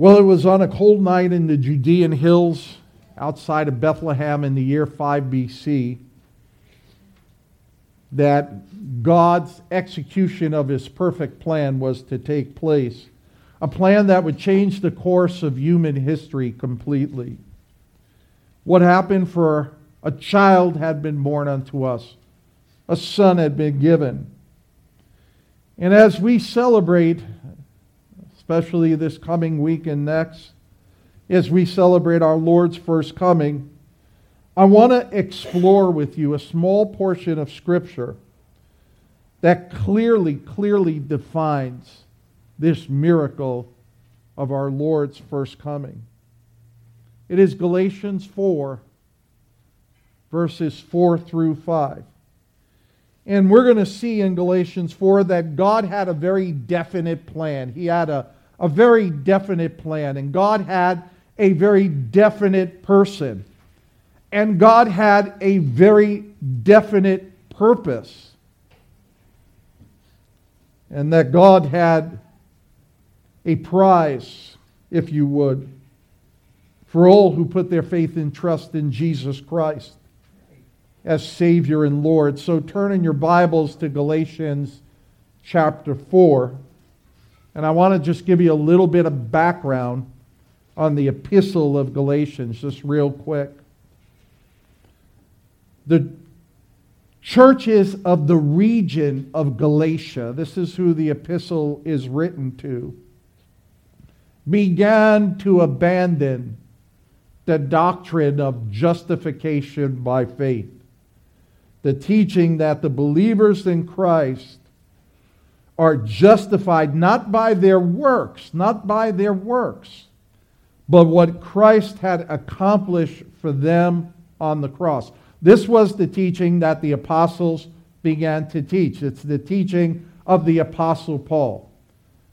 Well, it was on a cold night in the Judean hills outside of Bethlehem in the year 5 BC that God's execution of his perfect plan was to take place. A plan that would change the course of human history completely. What happened for a child had been born unto us, a son had been given. And as we celebrate especially this coming week and next, as we celebrate our Lord's first coming, I want to explore with you a small portion of Scripture that clearly, clearly defines this miracle of our Lord's first coming. It is Galatians 4, verses 4 through 5. And we're going to see in Galatians 4 that God had a very definite plan. He had a a very definite plan, and God had a very definite person, and God had a very definite purpose, and that God had a prize, if you would, for all who put their faith and trust in Jesus Christ as Savior and Lord. So turn in your Bibles to Galatians chapter 4. And I want to just give you a little bit of background on the epistle of Galatians, just real quick. The churches of the region of Galatia, this is who the epistle is written to, began to abandon the doctrine of justification by faith. The teaching that the believers in Christ are justified not by their works, not by their works, but what Christ had accomplished for them on the cross. This was the teaching that the apostles began to teach. It's the teaching of the apostle Paul.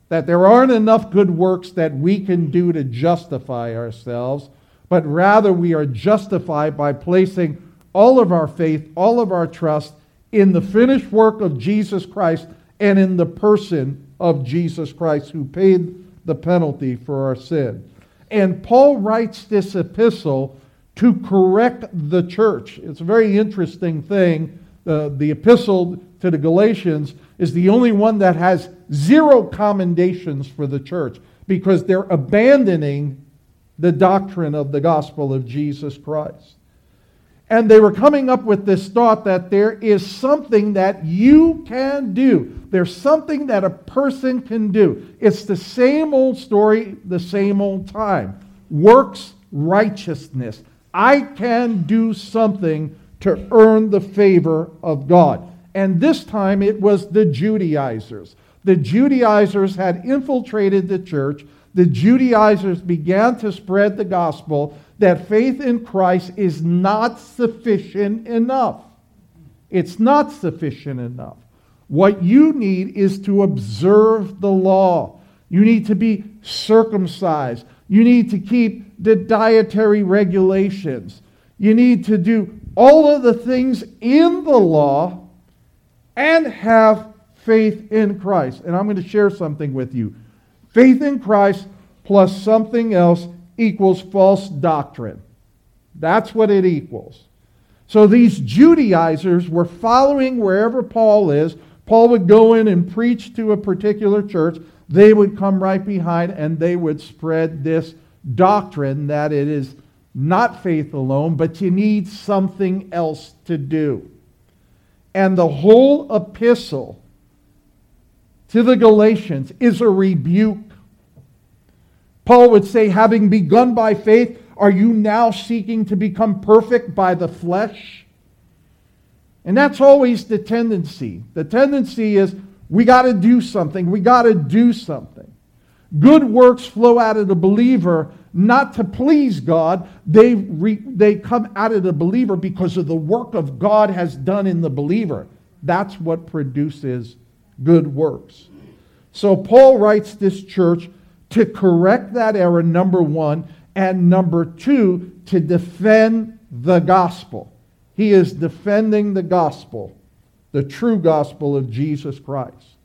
That there aren't enough good works that we can do to justify ourselves, but rather we are justified by placing all of our faith, all of our trust in the finished work of Jesus Christ and in the person of Jesus Christ, who paid the penalty for our sin. And Paul writes this epistle to correct the church. It's a very interesting thing. Uh, the epistle to the Galatians is the only one that has zero commendations for the church because they're abandoning the doctrine of the gospel of Jesus Christ. And they were coming up with this thought that there is something that you can do. There's something that a person can do. It's the same old story, the same old time. Works righteousness. I can do something to earn the favor of God. And this time it was the Judaizers. The Judaizers had infiltrated the church. The Judaizers began to spread the gospel that faith in Christ is not sufficient enough. It's not sufficient enough. What you need is to observe the law. You need to be circumcised. You need to keep the dietary regulations. You need to do all of the things in the law and have faith in Christ. And I'm going to share something with you. Faith in Christ plus something else equals false doctrine. That's what it equals. So these Judaizers were following wherever Paul is. Paul would go in and preach to a particular church. They would come right behind and they would spread this doctrine that it is not faith alone, but you need something else to do. And the whole epistle to the Galatians is a rebuke Paul would say, having begun by faith, are you now seeking to become perfect by the flesh? And that's always the tendency. The tendency is we got to do something. We got to do something. Good works flow out of the believer not to please God. They, re, they come out of the believer because of the work of God has done in the believer. That's what produces good works. So Paul writes this church to correct that error, number one, and number two, to defend the gospel. He is defending the gospel, the true gospel of Jesus Christ.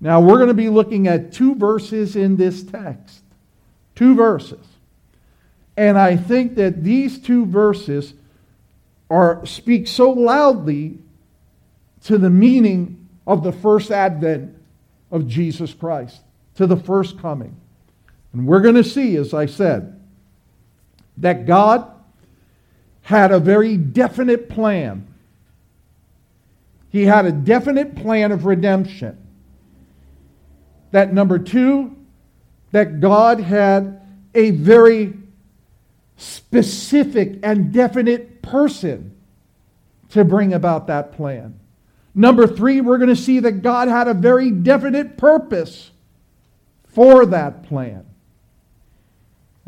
Now, we're going to be looking at two verses in this text. Two verses. And I think that these two verses are speak so loudly to the meaning of the first advent of Jesus Christ, to the first coming. And we're going to see, as I said, that God had a very definite plan. He had a definite plan of redemption. That number two, that God had a very specific and definite person to bring about that plan. Number three, we're going to see that God had a very definite purpose for that plan.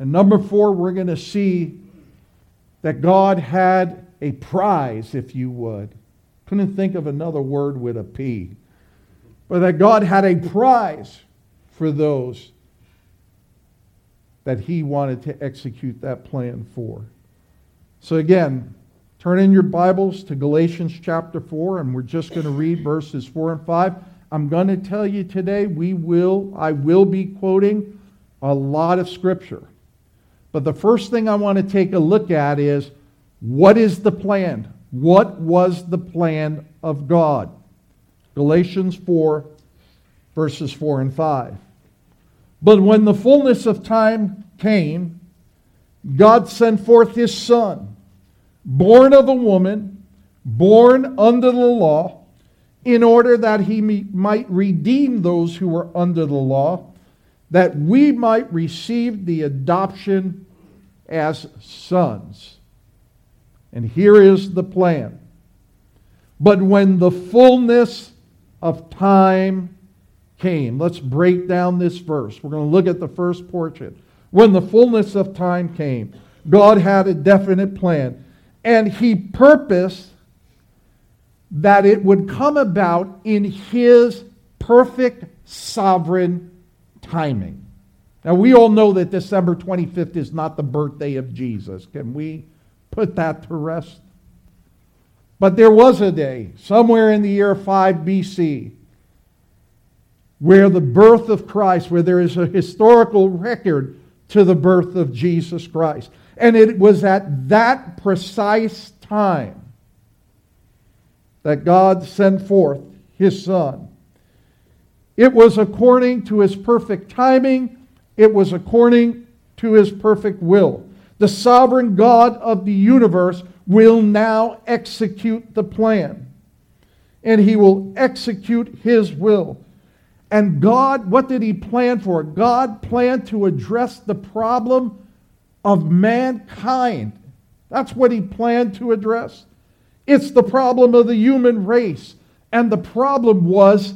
And number four, we're going to see that God had a prize, if you would. Couldn't think of another word with a P. But that God had a prize for those that He wanted to execute that plan for. So, again, turn in your Bibles to Galatians chapter 4, and we're just going to read verses 4 and 5. I'm going to tell you today, we will, I will be quoting a lot of Scripture. But the first thing I want to take a look at is what is the plan? What was the plan of God? Galatians 4, verses 4 and 5. But when the fullness of time came, God sent forth his Son, born of a woman, born under the law, in order that he might redeem those who were under the law that we might receive the adoption as sons. And here is the plan. But when the fullness of time came, let's break down this verse. We're going to look at the first portion. When the fullness of time came, God had a definite plan, and He purposed that it would come about in His perfect sovereign timing. Now, we all know that December 25th is not the birthday of Jesus. Can we put that to rest? But there was a day, somewhere in the year 5 BC, where the birth of Christ, where there is a historical record to the birth of Jesus Christ. And it was at that precise time that God sent forth his Son it was according to his perfect timing, it was according to his perfect will. The sovereign God of the universe will now execute the plan. And he will execute his will. And God, what did he plan for? God planned to address the problem of mankind. That's what he planned to address. It's the problem of the human race. And the problem was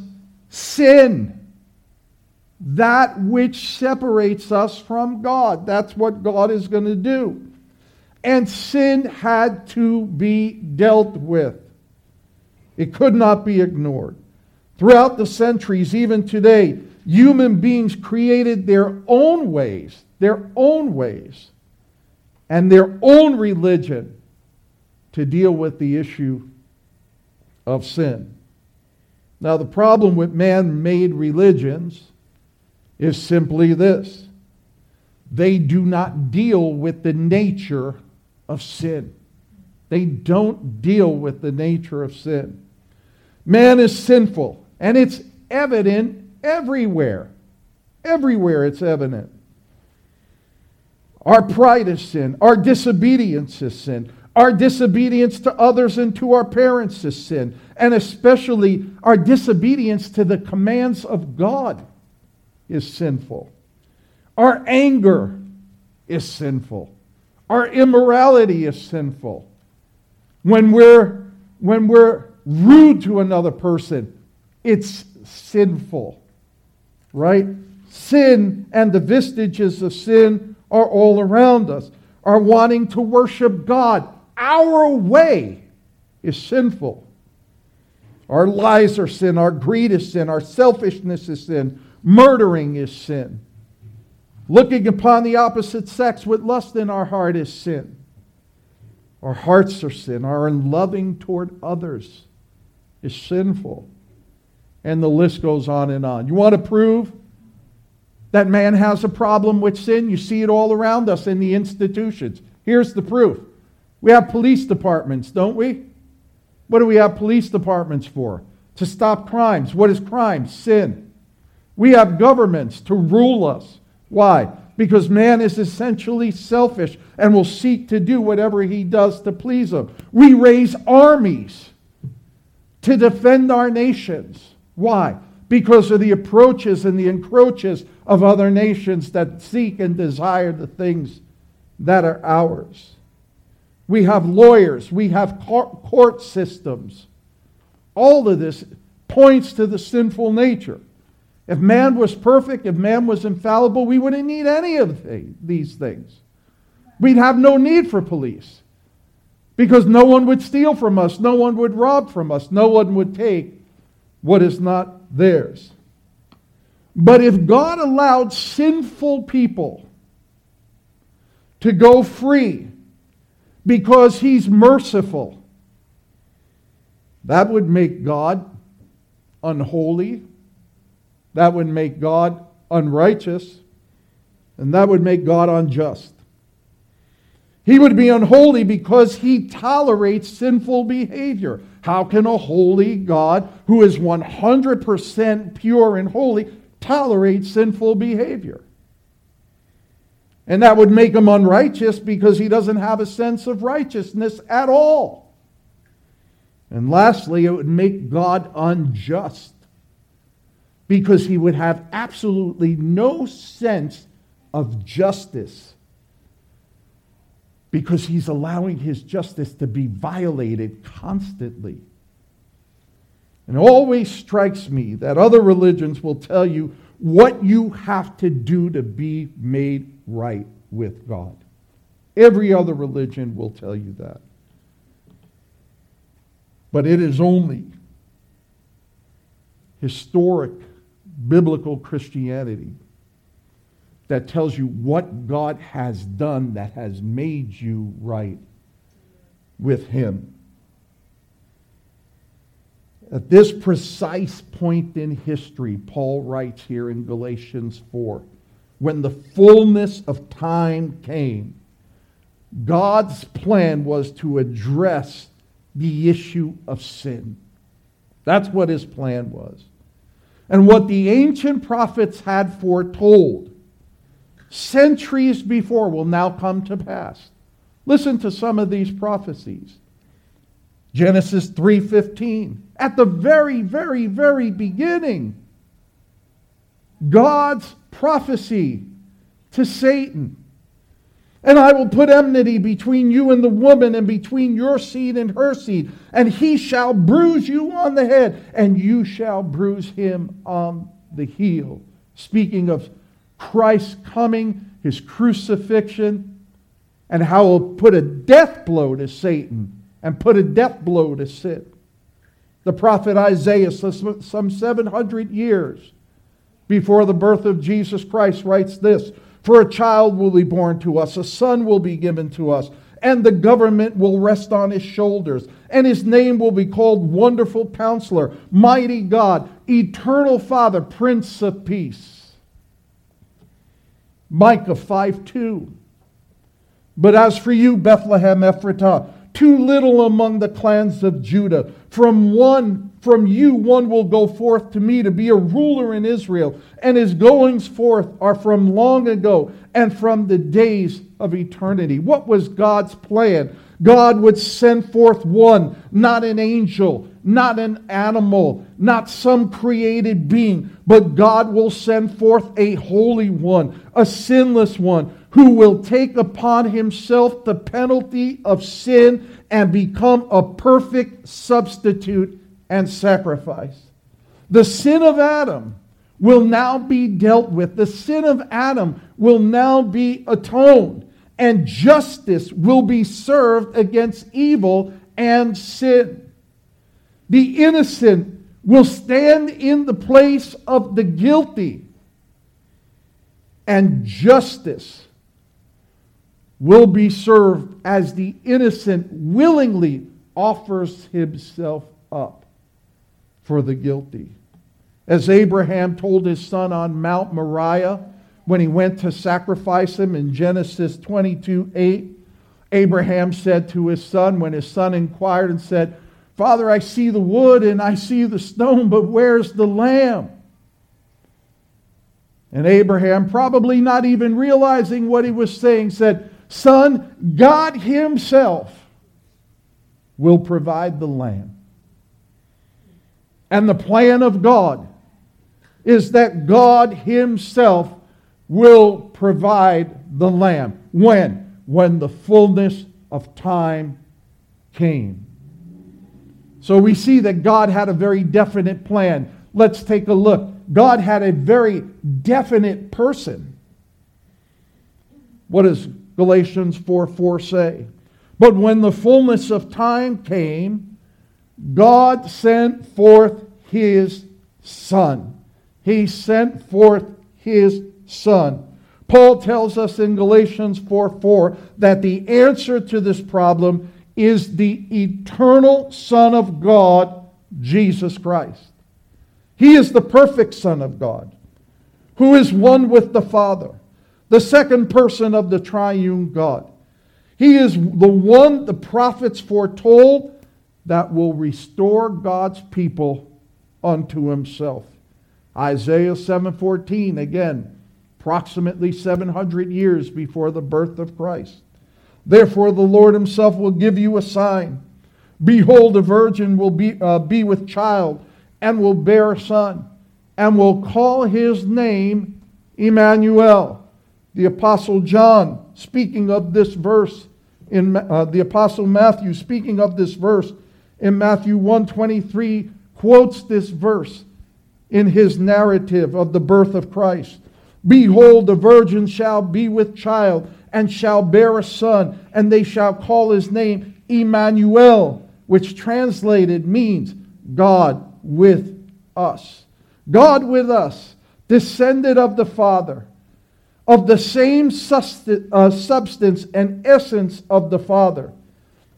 sin. That which separates us from God. That's what God is going to do. And sin had to be dealt with, it could not be ignored. Throughout the centuries, even today, human beings created their own ways, their own ways, and their own religion to deal with the issue of sin. Now, the problem with man made religions is simply this they do not deal with the nature of sin. They don't deal with the nature of sin. Man is sinful, and it's evident everywhere. Everywhere it's evident. Our pride is sin. Our disobedience is sin. Our disobedience to others and to our parents is sin, and especially our disobedience to the commands of God is sinful. Our anger is sinful. Our immorality is sinful. When we're, when we're rude to another person, it's sinful. Right? Sin and the vestiges of sin are all around us. Our wanting to worship God our way is sinful. Our lies are sin, our greed is sin, our selfishness is sin, murdering is sin. Looking upon the opposite sex with lust in our heart is sin. Our hearts are sin. Our unloving toward others is sinful. And the list goes on and on. You want to prove that man has a problem with sin. You see it all around us in the institutions. Here's the proof we have police departments, don't we? What do we have police departments for? To stop crimes. What is crime? Sin. We have governments to rule us. Why? Because man is essentially selfish and will seek to do whatever he does to please him. We raise armies to defend our nations. Why? Because of the approaches and the encroaches of other nations that seek and desire the things that are ours. We have lawyers, we have court systems. All of this points to the sinful nature. If man was perfect, if man was infallible, we wouldn't need any of these things. We'd have no need for police because no one would steal from us, no one would rob from us, no one would take what is not theirs. But if God allowed sinful people to go free because He's merciful, that would make God unholy. That would make God unrighteous. And that would make God unjust. He would be unholy because he tolerates sinful behavior. How can a holy God who is 100% pure and holy tolerate sinful behavior. And that would make him unrighteous because he doesn't have a sense of righteousness at all. And lastly, it would make God unjust because he would have absolutely no sense of justice because he's allowing his justice to be violated constantly. And it always strikes me that other religions will tell you what you have to do to be made right with God. Every other religion will tell you that. But it is only historic biblical Christianity that tells you what God has done that has made you right with Him. At this precise point in history, Paul writes here in Galatians 4 when the fullness of time came, God's plan was to address the issue of sin. That's what his plan was. And what the ancient prophets had foretold centuries before will now come to pass. Listen to some of these prophecies. Genesis 3:15 at the very very very beginning God's prophecy to Satan. And I will put enmity between you and the woman and between your seed and her seed. And he shall bruise you on the head and you shall bruise him on the heel. Speaking of Christ coming his crucifixion and how he'll put a death blow to Satan and put a death blow to sin. The prophet Isaiah, some 700 years before the birth of Jesus Christ, writes this For a child will be born to us, a son will be given to us, and the government will rest on his shoulders. And his name will be called Wonderful Counselor, Mighty God, Eternal Father, Prince of Peace. Micah 5 2. But as for you, Bethlehem Ephratah, too little among the clans of Judah. From one, from you, one will go forth to me to be a ruler in Israel, and his goings forth are from long ago and from the days of eternity. What was God's plan? God would send forth one, not an angel, not an animal, not some created being, but God will send forth a holy one, a sinless one who will take upon himself the penalty of sin and become a perfect substitute and sacrifice. The sin of Adam will now be dealt with. The sin of Adam will now be atoned, and justice will be served against evil and sin. The innocent will stand in the place of the guilty, and justice will be served as the innocent willingly offers himself up for the guilty. As Abraham told his son on Mount Moriah, when he went to sacrifice him in Genesis 22 8. Abraham said to his son, when his son inquired and said, Father, I see the wood and I see the stone, but where's the lamb? And Abraham, probably not even realizing what he was saying, said, Son, God Himself will provide the lamb. And the plan of God is that God Himself will provide the lamb. When? When the fullness of time came. So we see that God had a very definite plan. Let's take a look. God had a very definite person. What does Galatians 4 4 say? But when the fullness of time came, God sent forth his Son. He sent forth his Son. Paul tells us in Galatians 4 4 that the answer to this problem is the eternal Son of God, Jesus Christ. He is the perfect Son of God, who is one with the Father, the second person of the triune God. He is the one the prophets foretold that will restore God's people unto himself. Isaiah 7:14 again, approximately 700 years before the birth of Christ. Therefore the Lord himself will give you a sign. Behold, a virgin will be, uh, be with child and will bear a son and will call his name Emmanuel. The Apostle John, speaking of this verse, in uh, the Apostle Matthew, speaking of this verse in Matthew 123, quotes this verse in his narrative of the birth of Christ. Behold, the virgin shall be with child and shall bear a son, and they shall call his name Emmanuel, which translated means God with us. God with us, descended of the Father, of the same uh, substance and essence of the Father.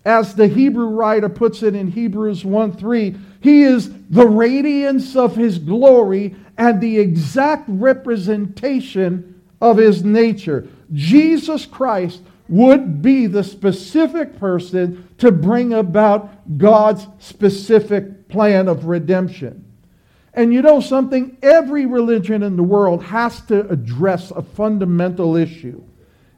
As the Hebrew writer puts it in Hebrews 1 3, he is the radiance of his glory and the exact representation of his nature. Jesus Christ would be the specific person to bring about God's specific plan of redemption. And you know something? Every religion in the world has to address a fundamental issue.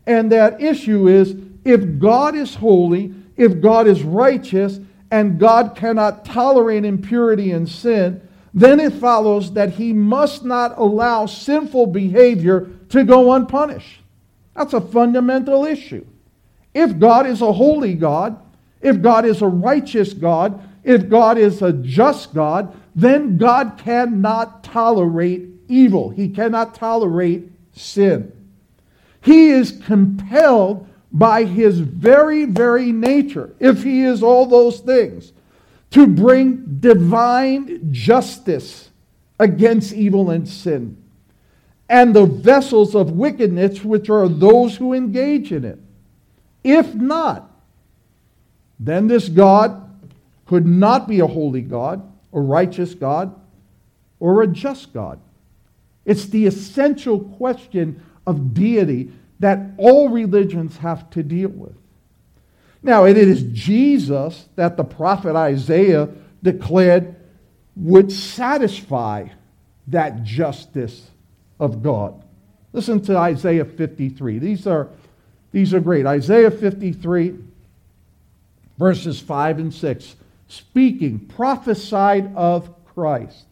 And that issue is if God is holy, if God is righteous, and God cannot tolerate impurity and sin, then it follows that he must not allow sinful behavior to go unpunished. That's a fundamental issue. If God is a holy God, if God is a righteous God, if God is a just God, then God cannot tolerate evil. He cannot tolerate sin. He is compelled by his very, very nature, if he is all those things, to bring divine justice against evil and sin and the vessels of wickedness, which are those who engage in it. If not, then this God could not be a holy God, a righteous God, or a just God. It's the essential question of deity that all religions have to deal with. Now, it is Jesus that the prophet Isaiah declared would satisfy that justice of God. Listen to Isaiah 53. These are, these are great. Isaiah 53, verses 5 and 6, speaking, prophesied of Christ.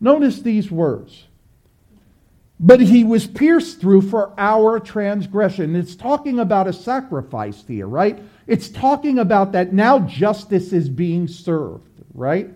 Notice these words. But he was pierced through for our transgression. It's talking about a sacrifice here, right? It's talking about that now justice is being served, right?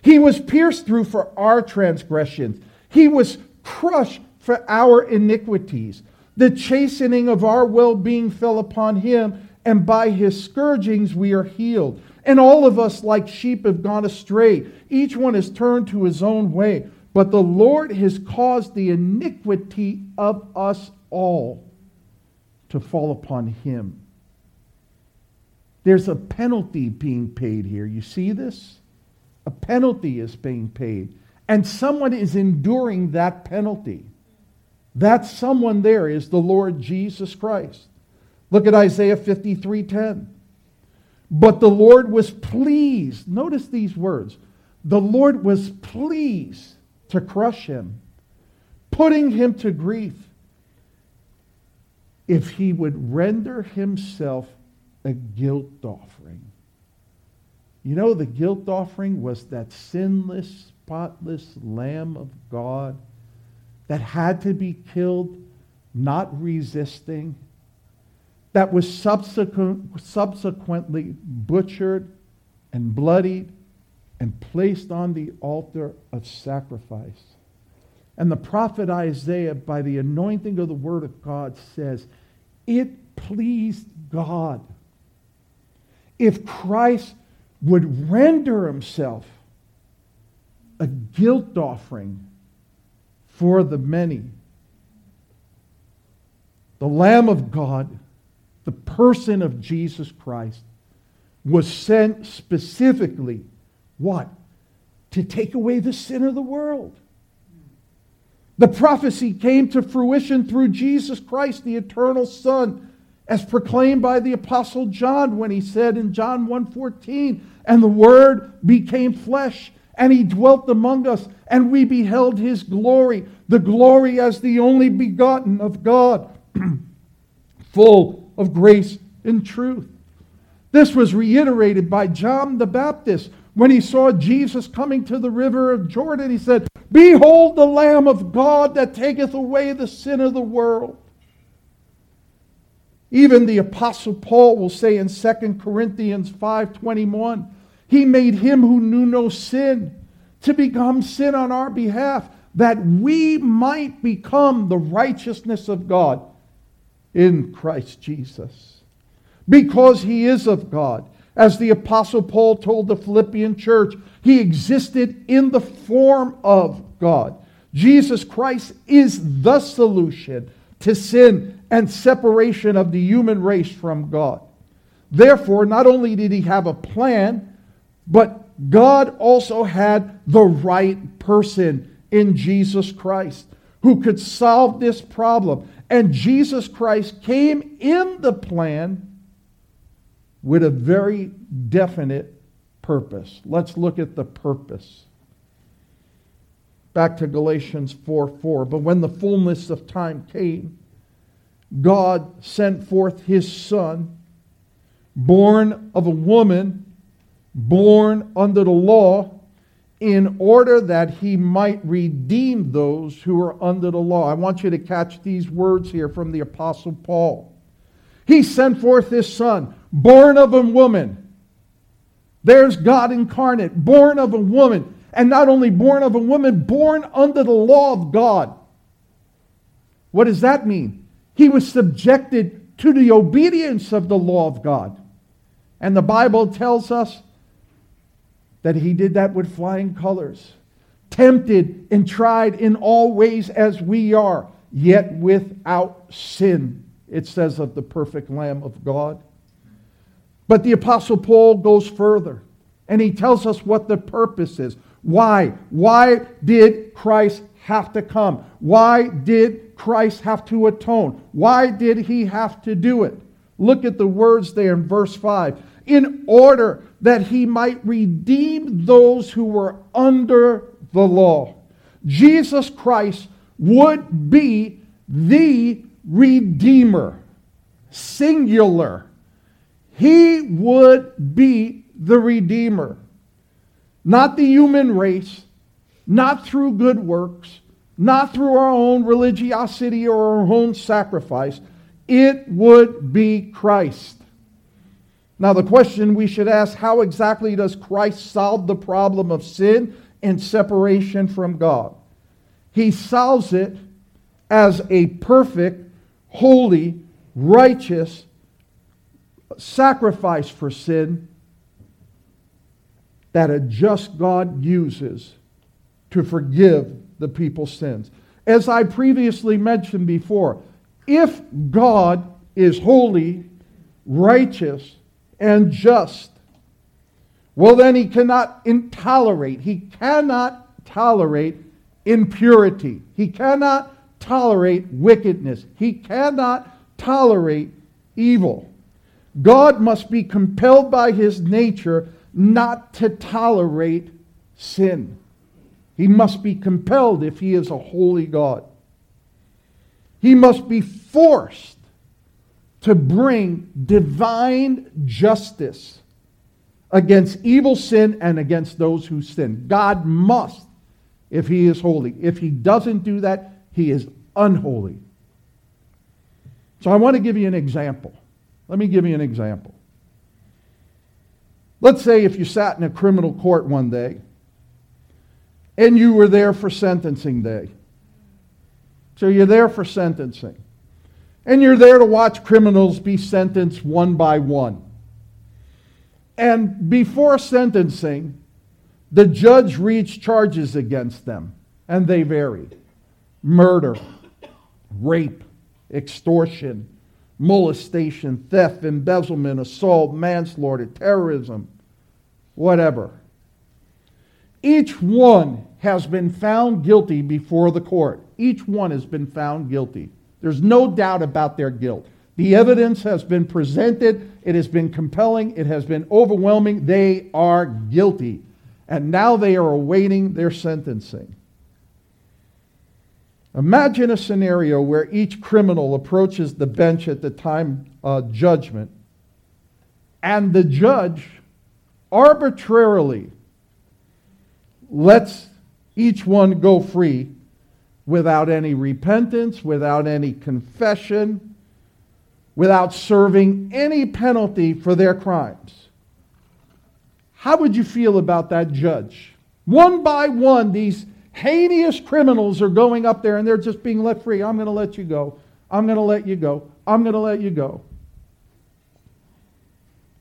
He was pierced through for our transgressions. He was crushed for our iniquities. The chastening of our well being fell upon him, and by his scourgings we are healed. And all of us, like sheep, have gone astray. Each one has turned to his own way. But the Lord has caused the iniquity of us all to fall upon him. There's a penalty being paid here. You see this? A penalty is being paid and someone is enduring that penalty. That someone there is the Lord Jesus Christ. Look at Isaiah 53:10. But the Lord was pleased. Notice these words. The Lord was pleased to crush him, putting him to grief, if he would render himself a guilt offering. You know, the guilt offering was that sinless, spotless Lamb of God that had to be killed, not resisting, that was subsequent, subsequently butchered and bloodied and placed on the altar of sacrifice. And the prophet Isaiah, by the anointing of the word of God, says, It pleased God if Christ would render himself a guilt offering for the many. The Lamb of God, the person of Jesus Christ, was sent specifically, what? To take away the sin of the world. The prophecy came to fruition through Jesus Christ, the eternal Son, as proclaimed by the apostle John when he said in John 1:14, "And the word became flesh, and he dwelt among us, and we beheld his glory, the glory as the only begotten of God, full of grace and truth." This was reiterated by John the Baptist when he saw Jesus coming to the river of Jordan. He said, Behold the Lamb of God that taketh away the sin of the world. Even the apostle Paul will say in 2 Corinthians 5:21, he made him who knew no sin to become sin on our behalf that we might become the righteousness of God in Christ Jesus. Because he is of God. As the apostle Paul told the Philippian church, he existed in the form of God. Jesus Christ is the solution to sin and separation of the human race from God. Therefore, not only did he have a plan, but God also had the right person in Jesus Christ who could solve this problem. And Jesus Christ came in the plan with a very definite purpose. Let's look at the purpose. Back to Galatians 4 4. But when the fullness of time came, God sent forth his Son, born of a woman, born under the law, in order that he might redeem those who are under the law. I want you to catch these words here from the Apostle Paul. He sent forth his Son, born of a woman. There's God incarnate, born of a woman. And not only born of a woman, born under the law of God. What does that mean? He was subjected to the obedience of the law of God. And the Bible tells us that he did that with flying colors, tempted and tried in all ways as we are, yet without sin, it says of the perfect Lamb of God. But the Apostle Paul goes further and he tells us what the purpose is. Why? Why did Christ have to come? Why did Christ have to atone? Why did he have to do it? Look at the words there in verse 5. In order that he might redeem those who were under the law. Jesus Christ would be the Redeemer, singular. He would be the Redeemer. Not the human race, not through good works, not through our own religiosity or our own sacrifice. It would be Christ. Now, the question we should ask how exactly does Christ solve the problem of sin and separation from God? He solves it as a perfect, holy, righteous sacrifice for sin that a just God uses to forgive the people's sins. As I previously mentioned before, if God is holy, righteous, and just, well, then he cannot intolerate, he cannot tolerate impurity. He cannot tolerate wickedness. He cannot tolerate evil. God must be compelled by his nature not to tolerate sin. He must be compelled if he is a holy God. He must be forced to bring divine justice against evil sin and against those who sin. God must if he is holy. If he doesn't do that, he is unholy. So I want to give you an example. Let me give you an example. Let's say if you sat in a criminal court one day and you were there for sentencing day. So you're there for sentencing. And you're there to watch criminals be sentenced one by one. And before sentencing, the judge reads charges against them, and they varied murder, rape, extortion, molestation, theft, embezzlement, assault, manslaughter, terrorism, whatever. Each one has been found guilty before the court. Each one has been found guilty. There's no doubt about their guilt. The evidence has been presented, it has been compelling, it has been overwhelming. They are guilty. And now they are awaiting their sentencing. Imagine a scenario where each criminal approaches the bench at the time of judgment, and the judge arbitrarily lets each one go free without any repentance, without any confession, without serving any penalty for their crimes. How would you feel about that judge? One by one, these heinous criminals are going up there and they're just being let free. I'm going to let you go. I'm going to let you go. I'm going to let you go.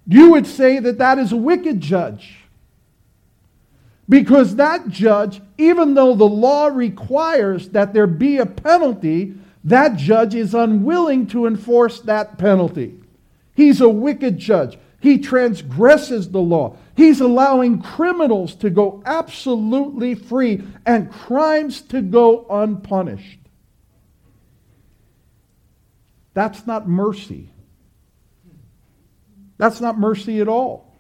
You would say that that is a wicked judge. Because that judge, even though the law requires that there be a penalty, that judge is unwilling to enforce that penalty. He's a wicked judge. He transgresses the law. He's allowing criminals to go absolutely free and crimes to go unpunished. That's not mercy. That's not mercy at all.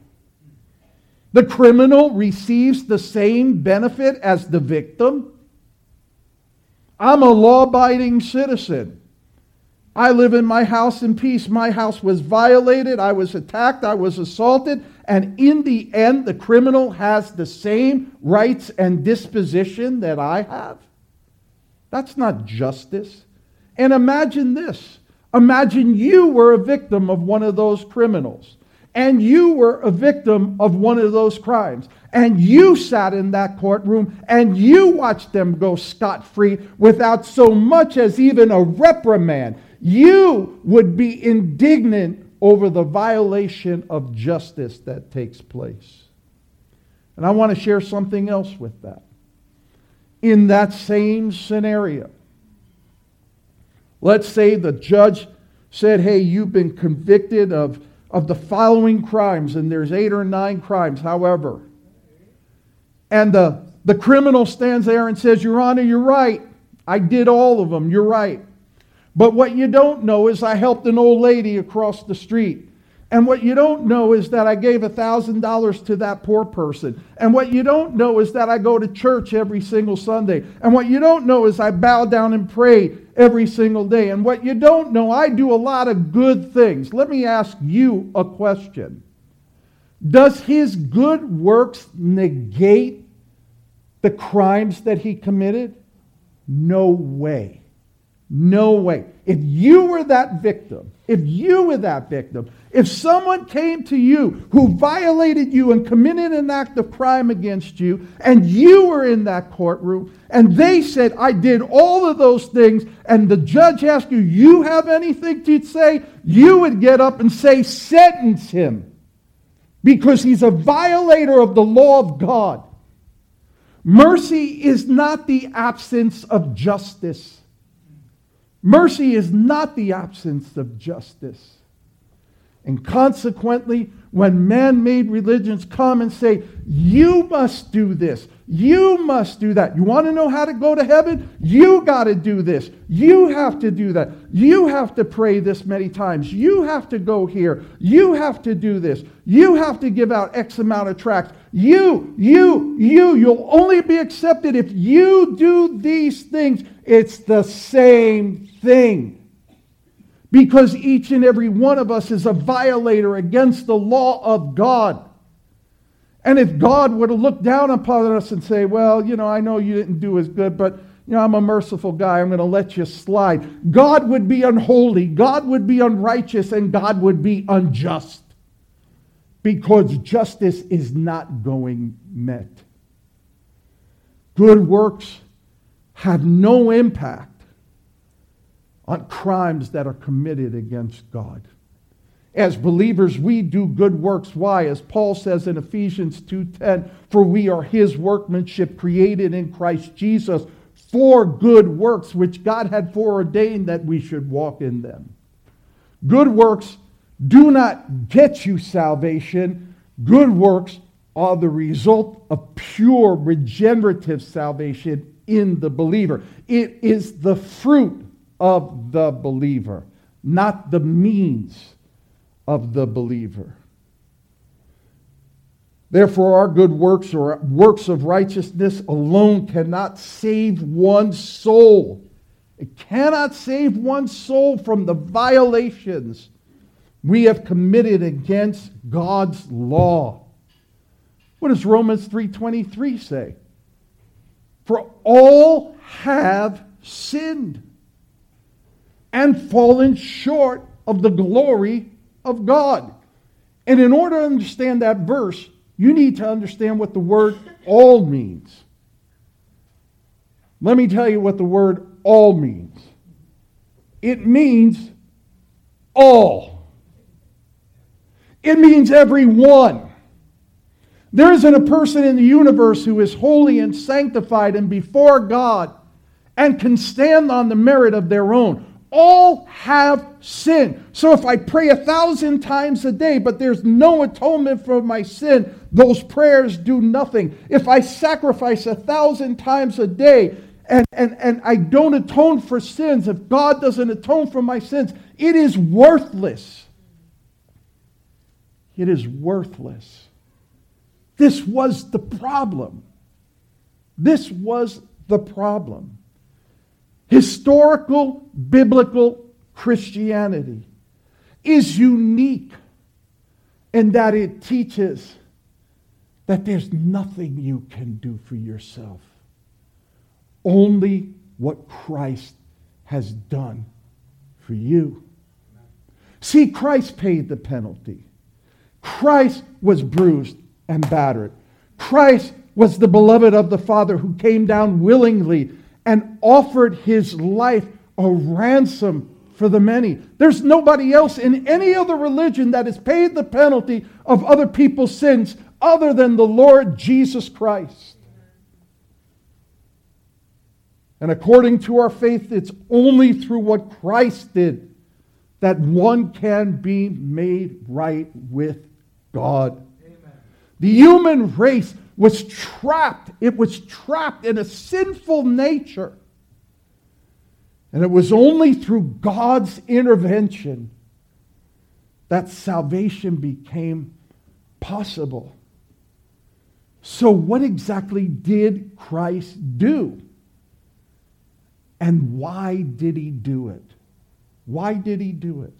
The criminal receives the same benefit as the victim. I'm a law abiding citizen. I live in my house in peace. My house was violated. I was attacked. I was assaulted. And in the end, the criminal has the same rights and disposition that I have. That's not justice. And imagine this imagine you were a victim of one of those criminals, and you were a victim of one of those crimes, and you sat in that courtroom and you watched them go scot free without so much as even a reprimand you would be indignant over the violation of justice that takes place. And I want to share something else with that. In that same scenario, let's say the judge said, Hey, you've been convicted of, of the following crimes, and there's eight or nine crimes, however. And the, the criminal stands there and says, Your Honor, you're right. I did all of them. You're right. But what you don't know is I helped an old lady across the street. And what you don't know is that I gave $1,000 to that poor person. And what you don't know is that I go to church every single Sunday. And what you don't know is I bow down and pray every single day. And what you don't know, I do a lot of good things. Let me ask you a question Does his good works negate the crimes that he committed? No way. No way. If you were that victim, if you were that victim, if someone came to you who violated you and committed an act of crime against you, and you were in that courtroom, and they said, I did all of those things, and the judge asked you, You have anything to say? You would get up and say, Sentence him. Because he's a violator of the law of God. Mercy is not the absence of justice. Mercy is not the absence of justice. And consequently, when man made religions come and say, you must do this, you must do that. You want to know how to go to heaven? You got to do this. You have to do that. You have to pray this many times. You have to go here. You have to do this. You have to give out X amount of tracts. You, you, you, you'll only be accepted if you do these things. It's the same thing because each and every one of us is a violator against the law of God. And if God were to look down upon us and say, Well, you know, I know you didn't do as good, but you know, I'm a merciful guy. I'm going to let you slide. God would be unholy. God would be unrighteous. And God would be unjust because justice is not going met. Good works have no impact on crimes that are committed against God. As believers, we do good works. Why? As Paul says in Ephesians 2:10, for we are his workmanship created in Christ Jesus for good works which God had foreordained that we should walk in them. Good works do not get you salvation. Good works are the result of pure regenerative salvation in the believer. It is the fruit of the believer, not the means of the believer. Therefore, our good works or works of righteousness alone cannot save one soul. It cannot save one soul from the violations we have committed against God's law. What does Romans 3:23 say? For all have sinned and fallen short of the glory of God. And in order to understand that verse, you need to understand what the word all means. Let me tell you what the word all means it means all, it means everyone. There isn't a person in the universe who is holy and sanctified and before God and can stand on the merit of their own all have sinned. So if I pray a thousand times a day, but there's no atonement for my sin, those prayers do nothing. If I sacrifice a thousand times a day and, and, and I don't atone for sins, if God doesn't atone for my sins, it is worthless. It is worthless. This was the problem. This was the problem. Historical biblical Christianity is unique in that it teaches that there's nothing you can do for yourself, only what Christ has done for you. See, Christ paid the penalty. Christ was bruised and battered. Christ was the beloved of the Father who came down willingly and offered his life a ransom for the many. There's nobody else in any other religion that has paid the penalty of other people's sins other than the Lord Jesus Christ. And according to our faith, it's only through what Christ did that one can be made right with God. Amen. The human race was trapped. It was trapped in a sinful nature. And it was only through God's intervention that salvation became possible. So, what exactly did Christ do? And why did he do it? Why did he do it?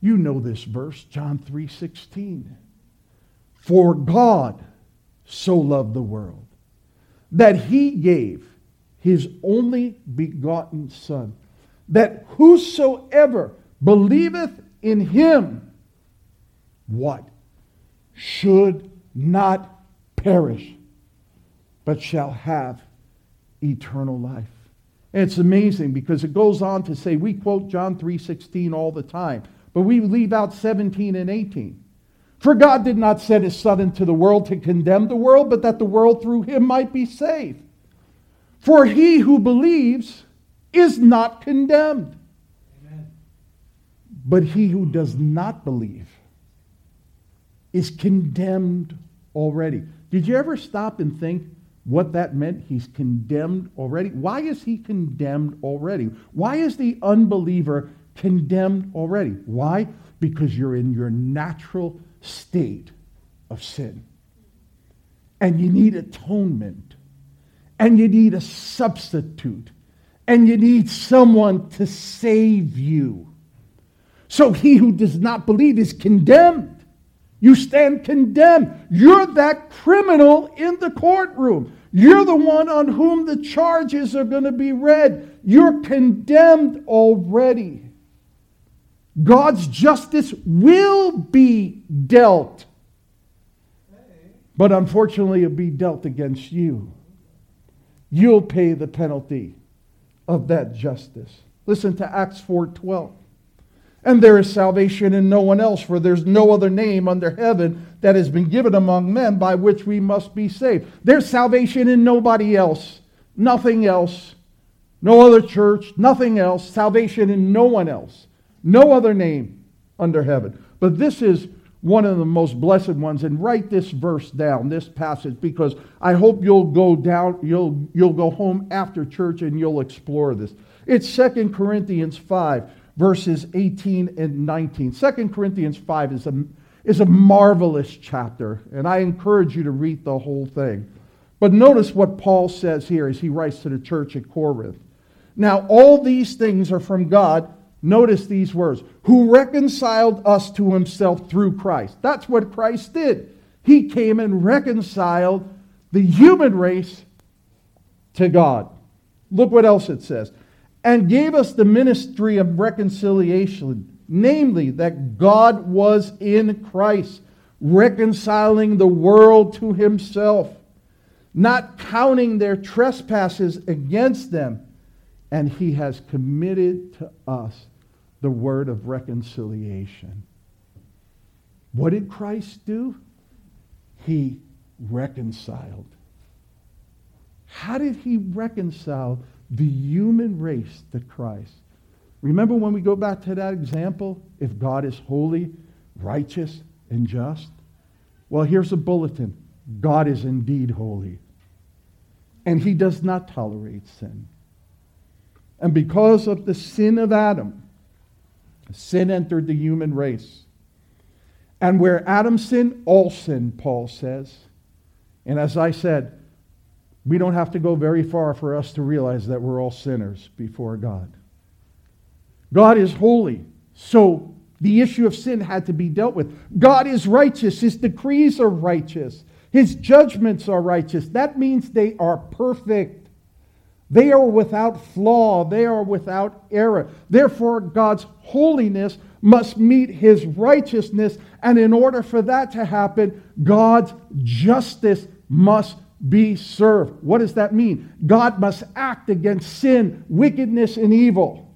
You know this verse, John 3:16. For God so loved the world that he gave his only begotten Son, that whosoever believeth in him, what? Should not perish, but shall have eternal life. And it's amazing because it goes on to say, we quote John 3.16 all the time, but we leave out 17 and 18. For God did not send his Son into the world to condemn the world, but that the world through him might be saved. For he who believes is not condemned, Amen. But he who does not believe is condemned already. Did you ever stop and think what that meant? He's condemned already. Why is he condemned already? Why is the unbeliever condemned already? Why? Because you're in your natural state of sin. And you need atonement. And you need a substitute. And you need someone to save you. So he who does not believe is condemned. You stand condemned. You're that criminal in the courtroom. You're the one on whom the charges are going to be read. You're condemned already. God's justice will be dealt. But unfortunately, it'll be dealt against you. You'll pay the penalty of that justice. Listen to Acts 4:12. And there is salvation in no one else, for there's no other name under heaven that has been given among men by which we must be saved. There's salvation in nobody else, nothing else, no other church, nothing else, salvation in no one else, no other name under heaven. But this is one of the most blessed ones and write this verse down this passage because i hope you'll go down you'll you'll go home after church and you'll explore this it's Second corinthians 5 verses 18 and 19. 2 Corinthians 5 is a, is a marvelous chapter, and I encourage you to read the whole thing. But notice what Paul says here as he writes to the church at Corinth. Now, all these things are from God. Notice these words who reconciled us to himself through Christ. That's what Christ did. He came and reconciled the human race to God. Look what else it says and gave us the ministry of reconciliation, namely, that God was in Christ, reconciling the world to himself, not counting their trespasses against them, and he has committed to us the word of reconciliation. What did Christ do? He reconciled. How did he reconcile the human race to Christ. Remember when we go back to that example? If God is holy, righteous, and just? Well, here's a bulletin God is indeed holy, and he does not tolerate sin. And because of the sin of Adam, sin entered the human race. And where Adam sinned, all sin, Paul says. And as I said, we don't have to go very far for us to realize that we're all sinners before God. God is holy, so the issue of sin had to be dealt with. God is righteous, His decrees are righteous, His judgments are righteous. That means they are perfect. They are without flaw, they are without error. Therefore, God's holiness must meet His righteousness, and in order for that to happen, God's justice must be served. What does that mean? God must act against sin, wickedness, and evil.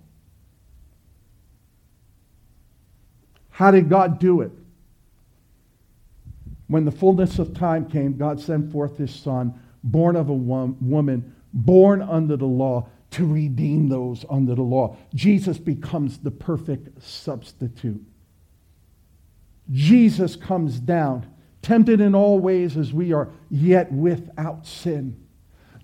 How did God do it? When the fullness of time came, God sent forth his son, born of a woman, born under the law, to redeem those under the law. Jesus becomes the perfect substitute. Jesus comes down tempted in all ways as we are, yet without sin.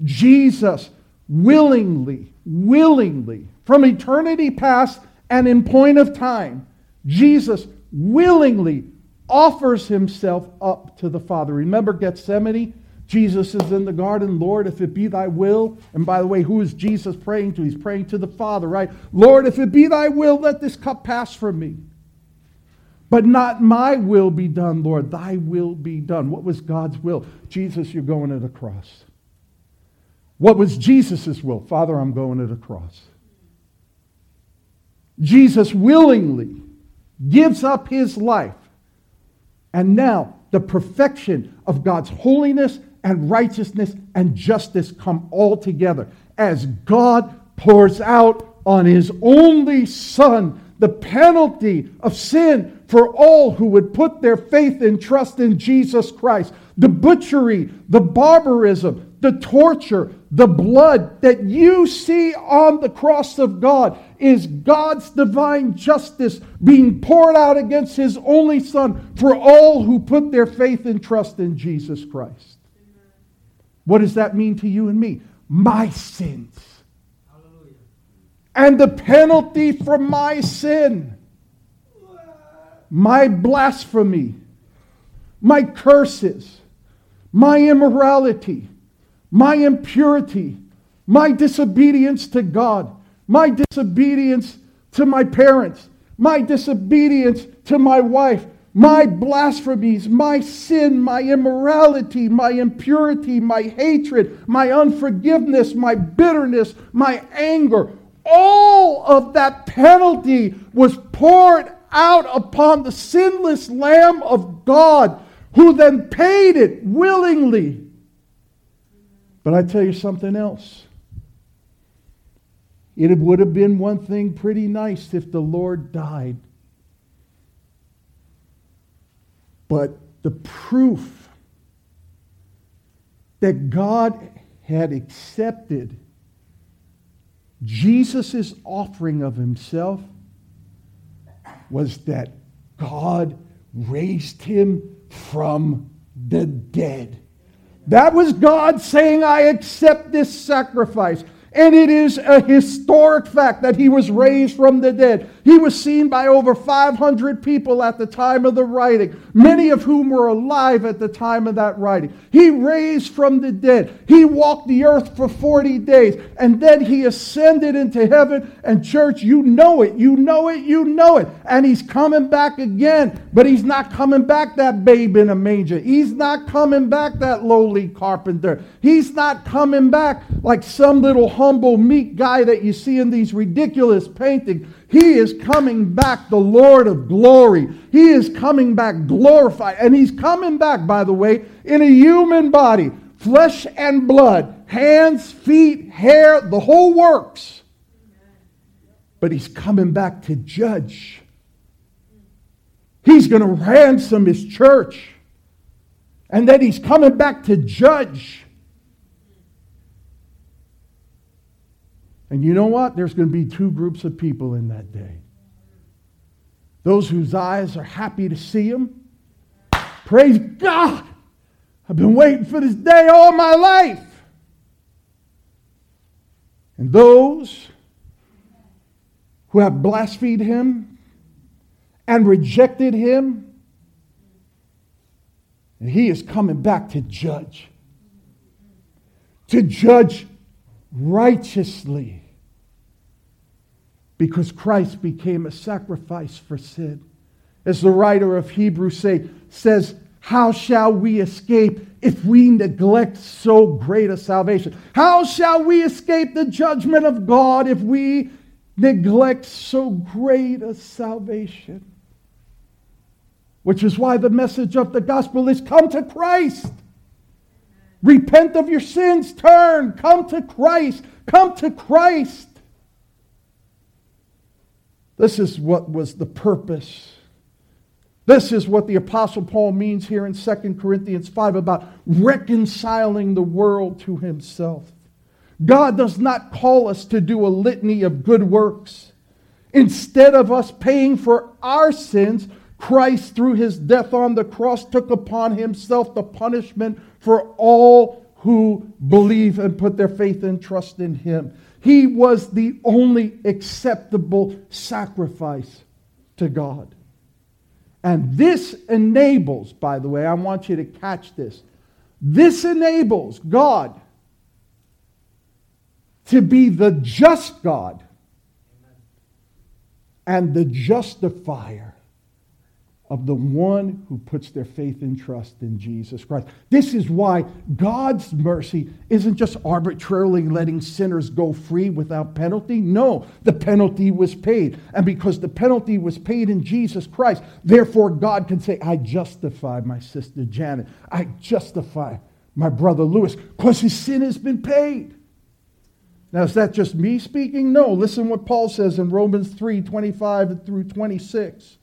Jesus willingly, willingly, from eternity past and in point of time, Jesus willingly offers himself up to the Father. Remember Gethsemane? Jesus is in the garden. Lord, if it be thy will. And by the way, who is Jesus praying to? He's praying to the Father, right? Lord, if it be thy will, let this cup pass from me. But not my will be done, Lord. Thy will be done. What was God's will? Jesus, you're going to the cross. What was Jesus' will? Father, I'm going to the cross. Jesus willingly gives up his life. And now the perfection of God's holiness and righteousness and justice come all together as God pours out on his only Son the penalty of sin for all who would put their faith and trust in Jesus Christ. The butchery, the barbarism, the torture, the blood that you see on the cross of God is God's divine justice being poured out against his only Son for all who put their faith and trust in Jesus Christ. What does that mean to you and me? My sins. Hallelujah. And the penalty for my sin, my blasphemy, my curses, my immorality, my impurity, my disobedience to God, my disobedience to my parents, my disobedience to my wife, my blasphemies, my sin, my immorality, my impurity, my hatred, my unforgiveness, my bitterness, my anger, all of that penalty was poured out upon the sinless Lamb of God, who then paid it willingly. But I tell you something else. It would have been one thing pretty nice if the Lord died But the proof that God had accepted Jesus' offering of himself was that God raised him from the dead. That was God saying, I accept this sacrifice. And it is a historic fact that he was raised from the dead. He was seen by over 500 people at the time of the writing, many of whom were alive at the time of that writing. He raised from the dead. He walked the earth for 40 days, and then he ascended into heaven. And, church, you know it, you know it, you know it. And he's coming back again, but he's not coming back that babe in a manger. He's not coming back that lowly carpenter. He's not coming back like some little humble, meek guy that you see in these ridiculous paintings. He is coming back, the Lord of glory. He is coming back glorified. And he's coming back, by the way, in a human body, flesh and blood, hands, feet, hair, the whole works. But he's coming back to judge. He's going to ransom his church. And then he's coming back to judge. And you know what? There's going to be two groups of people in that day. Those whose eyes are happy to see him. Praise God! I've been waiting for this day all my life. And those who have blasphemed him and rejected him, and he is coming back to judge. To judge righteously because Christ became a sacrifice for sin. As the writer of Hebrews say, says, How shall we escape if we neglect so great a salvation? How shall we escape the judgment of God if we neglect so great a salvation? Which is why the message of the gospel is come to Christ. Repent of your sins, turn, come to Christ, come to Christ. This is what was the purpose. This is what the Apostle Paul means here in 2 Corinthians 5 about reconciling the world to himself. God does not call us to do a litany of good works. Instead of us paying for our sins, Christ, through his death on the cross, took upon himself the punishment for all who believe and put their faith and trust in him. He was the only acceptable sacrifice to God. And this enables, by the way, I want you to catch this. This enables God to be the just God and the justifier of the one who puts their faith and trust in Jesus Christ. This is why God's mercy isn't just arbitrarily letting sinners go free without penalty. No, the penalty was paid. And because the penalty was paid in Jesus Christ, therefore God can say, I justify my sister Janet. I justify my brother Lewis because his sin has been paid. Now, is that just me speaking? No. Listen what Paul says in Romans 3 25 through 26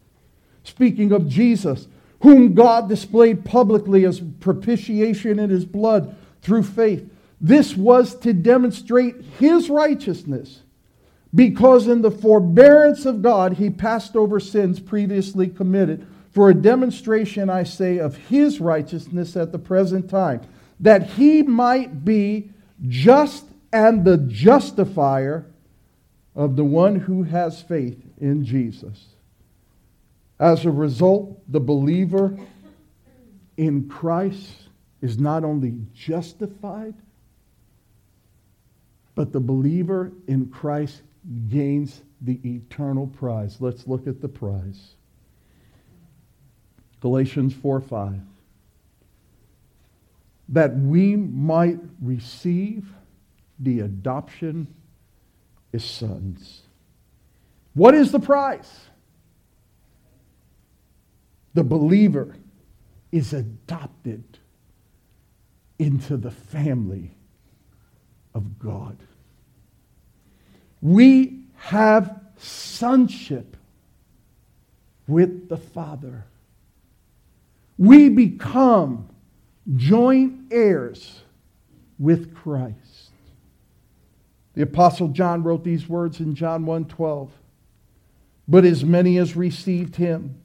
speaking of Jesus, whom God displayed publicly as propitiation in his blood through faith, This was to demonstrate his righteousness, because in the forbearance of God he passed over sins previously committed, for a demonstration, I say, of his righteousness at the present time, that he might be just and the justifier of the one who has faith in Jesus. As a result, the believer in Christ is not only justified, but the believer in Christ gains the eternal prize. Let's look at the prize. Galatians 4 5. That we might receive the adoption as sons. What is the prize? The believer is adopted into the family of God. We have sonship with the Father. We become joint heirs with Christ. The apostle John wrote these words in John 1:12. But as many as received him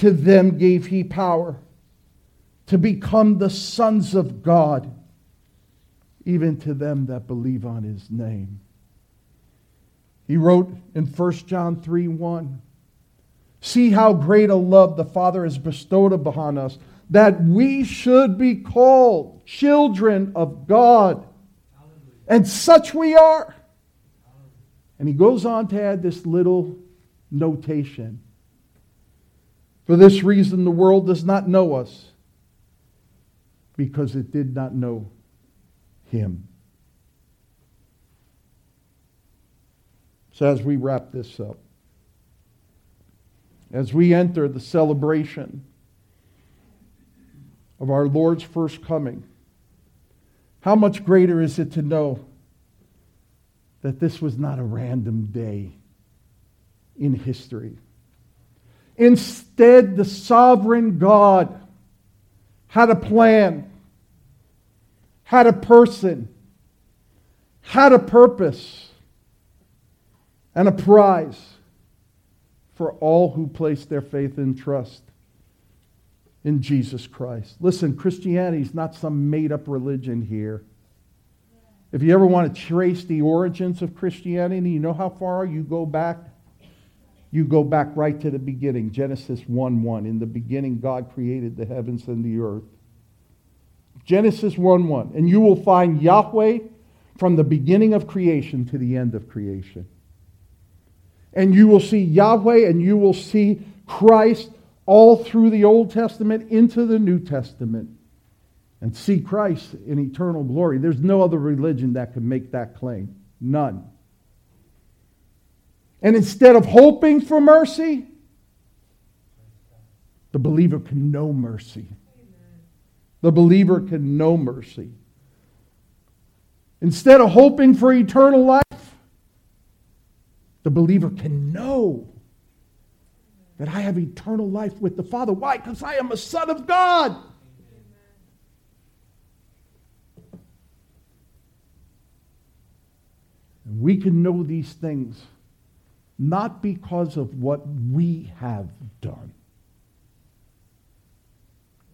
to them gave he power to become the sons of God, even to them that believe on his name. He wrote in 1 John 3 1, See how great a love the Father has bestowed upon us, that we should be called children of God. And such we are. And he goes on to add this little notation. For this reason, the world does not know us because it did not know him. So, as we wrap this up, as we enter the celebration of our Lord's first coming, how much greater is it to know that this was not a random day in history? Instead, the sovereign God had a plan, had a person, had a purpose, and a prize for all who place their faith and trust in Jesus Christ. Listen, Christianity is not some made up religion here. If you ever want to trace the origins of Christianity, you know how far you go back? You go back right to the beginning, Genesis 1 1. In the beginning, God created the heavens and the earth. Genesis 1 1. And you will find Yahweh from the beginning of creation to the end of creation. And you will see Yahweh and you will see Christ all through the Old Testament into the New Testament and see Christ in eternal glory. There's no other religion that can make that claim. None. And instead of hoping for mercy, the believer can know mercy. The believer can know mercy. Instead of hoping for eternal life, the believer can know that I have eternal life with the Father. Why? Because I am a son of God. And we can know these things not because of what we have done,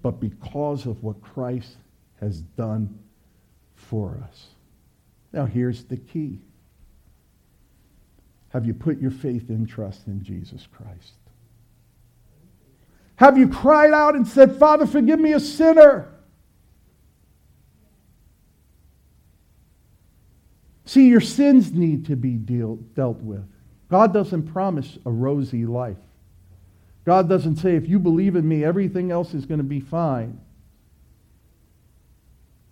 but because of what Christ has done for us. Now, here's the key Have you put your faith and trust in Jesus Christ? Have you cried out and said, Father, forgive me a sinner? See, your sins need to be deal, dealt with. God doesn't promise a rosy life. God doesn't say, if you believe in me, everything else is going to be fine.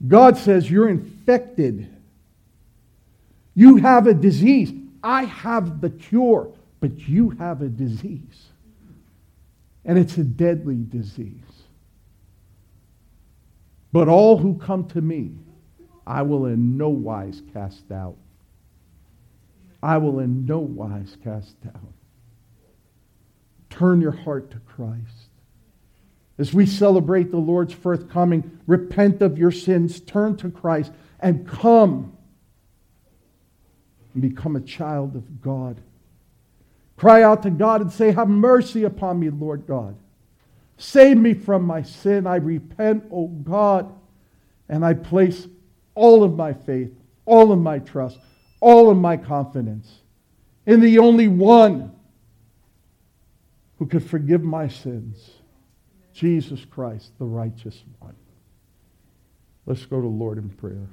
God says, you're infected. You have a disease. I have the cure, but you have a disease. And it's a deadly disease. But all who come to me, I will in no wise cast out. I will in no wise cast down. Turn your heart to Christ. As we celebrate the Lord's first coming, repent of your sins, turn to Christ, and come and become a child of God. Cry out to God and say, Have mercy upon me, Lord God. Save me from my sin. I repent, O God, and I place all of my faith, all of my trust, all of my confidence in the only one who could forgive my sins Jesus Christ, the righteous one. Let's go to Lord in prayer.